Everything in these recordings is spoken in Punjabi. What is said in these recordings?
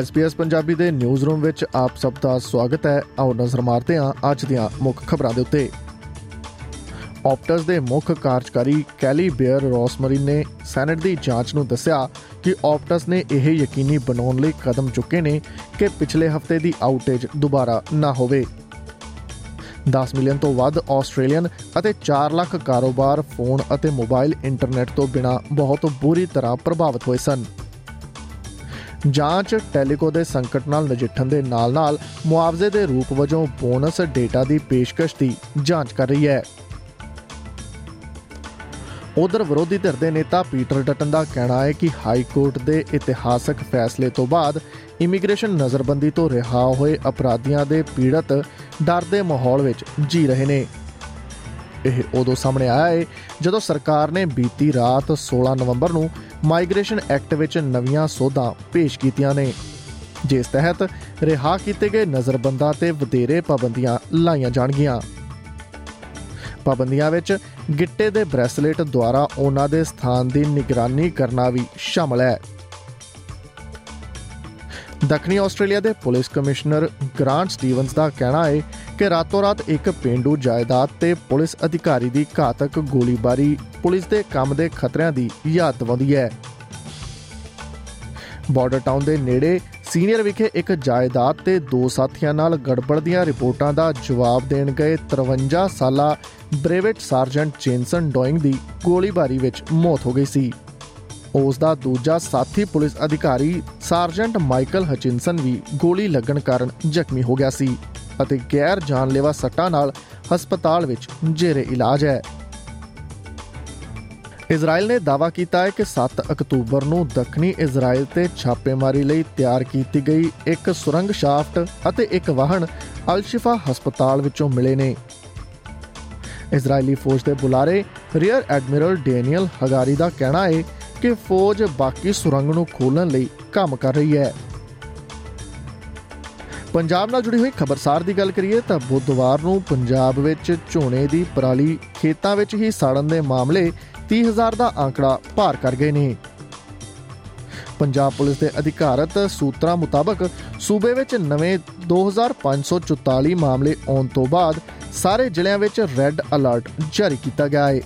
SBS ਪੰਜਾਬੀ ਦੇ ਨਿਊਜ਼ ਰੂਮ ਵਿੱਚ ਆਪ ਸਭ ਦਾ ਸਵਾਗਤ ਹੈ। ਆਓ ਨਜ਼ਰ ਮਾਰਦੇ ਹਾਂ ਅੱਜ ਦੀਆਂ ਮੁੱਖ ਖਬਰਾਂ ਦੇ ਉੱਤੇ। ਆਪਟਸ ਦੇ ਮੁੱਖ ਕਾਰਜਕਾਰੀ ਕੈਲੀ ਬੀਅਰ ਰੋਸਮਰੀਨ ਨੇ ਸੈਨੇਟ ਦੀ ਜਾਂਚ ਨੂੰ ਦੱਸਿਆ ਕਿ ਆਪਟਸ ਨੇ ਇਹ ਯਕੀਨੀ ਬਣਾਉਣ ਲਈ ਕਦਮ ਚੁੱਕੇ ਨੇ ਕਿ ਪਿਛਲੇ ਹਫ਼ਤੇ ਦੀ ਆਊਟੇਜ ਦੁਬਾਰਾ ਨਾ ਹੋਵੇ। 10 ਮਿਲੀਅਨ ਤੋਂ ਵੱਧ ਆਸਟ੍ਰੇਲੀਅਨ ਅਤੇ 4 ਲੱਖ ਕਾਰੋਬਾਰ, ਫੋਨ ਅਤੇ ਮੋਬਾਈਲ ਇੰਟਰਨੈਟ ਤੋਂ ਬਿਨਾ ਬਹੁਤ ਬੁਰੀ ਤਰ੍ਹਾਂ ਪ੍ਰਭਾਵਿਤ ਹੋਏ ਸਨ। ਜਾਂਚ ਟੈਲੀਕੋ ਦੇ ਸੰਕਟ ਨਾਲ ਨਜਿੱਠਣ ਦੇ ਨਾਲ-ਨਾਲ ਮੁਆਵਜ਼ੇ ਦੇ ਰੂਪ ਵਜੋਂ ਬੋਨਸ ਡੇਟਾ ਦੀ ਪੇਸ਼ਕਸ਼ ਦੀ ਜਾਂਚ ਕਰ ਰਹੀ ਹੈ। ਉਧਰ ਵਿਰੋਧੀ ਧਿਰ ਦੇ ਨੇਤਾ ਪੀਟਰ ਡਟਨ ਦਾ ਕਹਿਣਾ ਹੈ ਕਿ ਹਾਈ ਕੋਰਟ ਦੇ ਇਤਿਹਾਸਕ ਫੈਸਲੇ ਤੋਂ ਬਾਅਦ ਇਮੀਗ੍ਰੇਸ਼ਨ ਨਜ਼ਰਬੰਦੀ ਤੋਂ ਰਿਹਾ ਹੋਏ ਅਪਰਾਧੀਆਂ ਦੇ ਪੀੜਤ ਡਰ ਦੇ ਮਾਹੌਲ ਵਿੱਚ ਜੀ ਰਹੇ ਨੇ। ਇਹ ਉਦੋਂ ਸਾਹਮਣੇ ਆਇਆ ਹੈ ਜਦੋਂ ਸਰਕਾਰ ਨੇ ਬੀਤੀ ਰਾਤ 16 ਨਵੰਬਰ ਨੂੰ ਮਾਈਗ੍ਰੇਸ਼ਨ ਐਕਟ ਵਿੱਚ ਨਵੀਆਂ ਸੋਧਾਂ ਪੇਸ਼ ਕੀਤੀਆਂ ਨੇ। ਜਿਸ ਤਹਿਤ ਰਿਹਾ ਕੀਤੇ ਗਏ ਨਜ਼ਰਬੰਦਾਂ ਤੇ ਵਧੇਰੇ ਪਾਬੰਦੀਆਂ ਲਾਈਆਂ ਜਾਣਗੀਆਂ। ਪਾਬੰਦੀਆਂ ਵਿੱਚ ਗਿੱਟੇ ਦੇ ਬ੍ਰੈਸਲੇਟ ਦੁਆਰਾ ਉਹਨਾਂ ਦੇ ਸਥਾਨ ਦੀ ਨਿਗਰਾਨੀ ਕਰਨਾ ਵੀ ਸ਼ਾਮਲ ਹੈ। ਦੱਖਣੀ ਆਸਟ੍ਰੇਲੀਆ ਦੇ ਪੁਲਿਸ ਕਮਿਸ਼ਨਰ ਗ੍ਰਾਂਟ ਸਟੀਵਨਸ ਦਾ ਕਹਿਣਾ ਹੈ ਕਿ ਰਾਤੋਂ-ਰਾਤ ਇੱਕ ਪਿੰਡੂ ਜਾਇਦਾਦ ਤੇ ਪੁਲਿਸ ਅਧਿਕਾਰੀ ਦੀ ਘਾਤਕ ਗੋਲੀਬਾਰੀ ਪੁਲਿਸ ਦੇ ਕੰਮ ਦੇ ਖਤਰਿਆਂ ਦੀ ਯਾਦ ਦਿਵਾਉਂਦੀ ਹੈ। ਬਾਰਡਰ ਟਾਊਨ ਦੇ ਨੇੜੇ ਸੀਨੀਅਰ ਵਿਖੇ ਇੱਕ ਜਾਇਦਾਦ ਤੇ ਦੋ ਸਾਥੀਆਂ ਨਾਲ ਗੜਬੜ ਦੀਆਂ ਰਿਪੋਰਟਾਂ ਦਾ ਜਵਾਬ ਦੇਣ ਗਏ 53 ਸਾਲਾ ਬ੍ਰੇਵਟ ਸਾਰਜੈਂਟ ਚੇਨਸਨ ਡੋਇੰਗ ਦੀ ਗੋਲੀਬਾਰੀ ਵਿੱਚ ਮੌਤ ਹੋ ਗਈ ਸੀ। ਉਸ ਦਾ ਦੂਜਾ ਸਾਥੀ ਪੁਲਿਸ ਅਧਿਕਾਰੀ ਸਾਰਜੈਂਟ ਮਾਈਕਲ ਹਚਿਨਸਨ ਵੀ ਗੋਲੀ ਲੱਗਣ ਕਾਰਨ ਜ਼ਖਮੀ ਹੋ ਗਿਆ ਸੀ ਅਤੇ ਗੈਰ ਜਾਨਲੇਵਾ ਸੱਟਾਂ ਨਾਲ ਹਸਪਤਾਲ ਵਿੱਚ ਜੇਰੇ ਇਲਾਜ ਹੈ। ਇਜ਼ਰਾਈਲ ਨੇ ਦਾਅਵਾ ਕੀਤਾ ਹੈ ਕਿ 7 ਅਕਤੂਬਰ ਨੂੰ ਦੱਖਣੀ ਇਜ਼ਰਾਈਲ ਤੇ ਛਾਪੇਮਾਰੀ ਲਈ ਤਿਆਰ ਕੀਤੀ ਗਈ ਇੱਕ ਸੁਰੰਗ ਸ਼ਾਫਟ ਅਤੇ ਇੱਕ ਵਾਹਨ ਅਲ-ਸ਼ਿਫਾ ਹਸਪਤਾਲ ਵਿੱਚੋਂ ਮਿਲੇ ਨੇ। ਇਜ਼ਰਾਈਲੀ ਫੌਜ ਦੇ ਬੁਲਾਰੇ ਰੀਅਰ ਐਡਮਿਰਲ ਡੈਨੀਅਲ ਹਗਾਰੀ ਦਾ ਕਹਿਣਾ ਹੈ ਕਿ ਫੌਜ ਬਾਕੀ ਸੁਰੰਗ ਨੂੰ ਖੋਲਣ ਲਈ ਕੰਮ ਕਰ ਰਹੀ ਹੈ। ਪੰਜਾਬ ਨਾਲ ਜੁੜੀ ਹੋਈ ਖਬਰਸਾਰ ਦੀ ਗੱਲ ਕਰੀਏ ਤਾਂ ਬੁੱਧਵਾਰ ਨੂੰ ਪੰਜਾਬ ਵਿੱਚ ਝੋਨੇ ਦੀ ਪਰਾਲੀ ਖੇਤਾਂ ਵਿੱਚ ਹੀ ਸਾੜਨ ਦੇ ਮਾਮਲੇ 30000 ਦਾ ਆંકੜਾ ਪਾਰ ਕਰ ਗਏ ਨੇ। ਪੰਜਾਬ ਪੁਲਿਸ ਦੇ ਅਧਿਕਾਰਤ ਸੂਤਰਾਂ ਮੁਤਾਬਕ ਸੂਬੇ ਵਿੱਚ ਨਵੇਂ 2544 ਮਾਮਲੇ ਆਉਣ ਤੋਂ ਬਾਅਦ ਸਾਰੇ ਜ਼ਿਲ੍ਹਿਆਂ ਵਿੱਚ ਰੈੱਡ ਅਲਰਟ ਜਾਰੀ ਕੀਤਾ ਗਿਆ ਹੈ।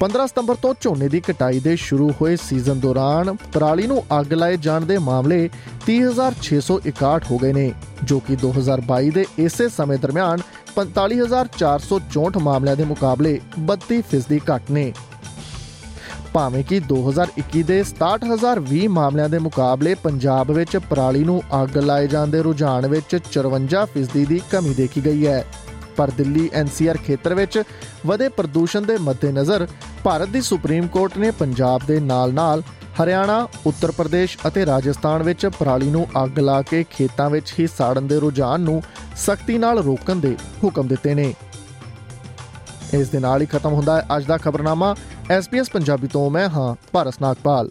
15 ਸਤੰਬਰ ਤੋਂ ਝੋਨੇ ਦੀ ਕਟਾਈ ਦੇ ਸ਼ੁਰੂ ਹੋਏ ਸੀਜ਼ਨ ਦੌਰਾਨ ਪਰਾਲੀ ਨੂੰ ਅੱਗ ਲਾਏ ਜਾਣ ਦੇ ਮਾਮਲੇ 30661 ਹੋ ਗਏ ਨੇ, ਜੋ ਕਿ 2022 ਦੇ ਇਸੇ ਸਮੇਂ ਦਰਮਿਆਨ 45464 ਮਾਮਲਿਆਂ ਦੇ ਮੁਕਾਬਲੇ 32% ਘੱਟ ਨੇ। ਭਾਵੇਂ ਕਿ 2021 ਦੇ 67020 ਮਾਮਲਿਆਂ ਦੇ ਮੁਕਾਬਲੇ ਪੰਜਾਬ ਵਿੱਚ ਪਰਾਲੀ ਨੂੰ ਅੱਗ ਲਾਏ ਜਾਣ ਦੇ ਰੁਝਾਨ ਵਿੱਚ 54% ਦੀ ਕਮੀ ਦੇਖੀ ਗਈ ਹੈ। ਪਰ ਦਿੱਲੀ ਐਨਸੀਆਰ ਖੇਤਰ ਵਿੱਚ ਵਧੇ ਪ੍ਰਦੂਸ਼ਣ ਦੇ ਮੱਦੇਨਜ਼ਰ ਭਾਰਤ ਦੀ ਸੁਪਰੀਮ ਕੋਰਟ ਨੇ ਪੰਜਾਬ ਦੇ ਨਾਲ-ਨਾਲ ਹਰਿਆਣਾ, ਉੱਤਰ ਪ੍ਰਦੇਸ਼ ਅਤੇ ਰਾਜਸਥਾਨ ਵਿੱਚ ਪਰਾਲੀ ਨੂੰ ਅੱਗ ਲਾ ਕੇ ਖੇਤਾਂ ਵਿੱਚ ਹੀ ਸਾੜਨ ਦੇ ਰੁਝਾਨ ਨੂੰ ਸਖਤੀ ਨਾਲ ਰੋਕਣ ਦੇ ਹੁਕਮ ਦਿੱਤੇ ਨੇ। ਇਸ ਦੇ ਨਾਲ ਹੀ ਖਤਮ ਹੁੰਦਾ ਹੈ ਅੱਜ ਦਾ ਖਬਰਨਾਮਾ SBS ਪੰਜਾਬੀ ਤੋਂ ਮੈਂ ਹਾਂ ਭਾਰਤ ਨਾਗਪਾਲ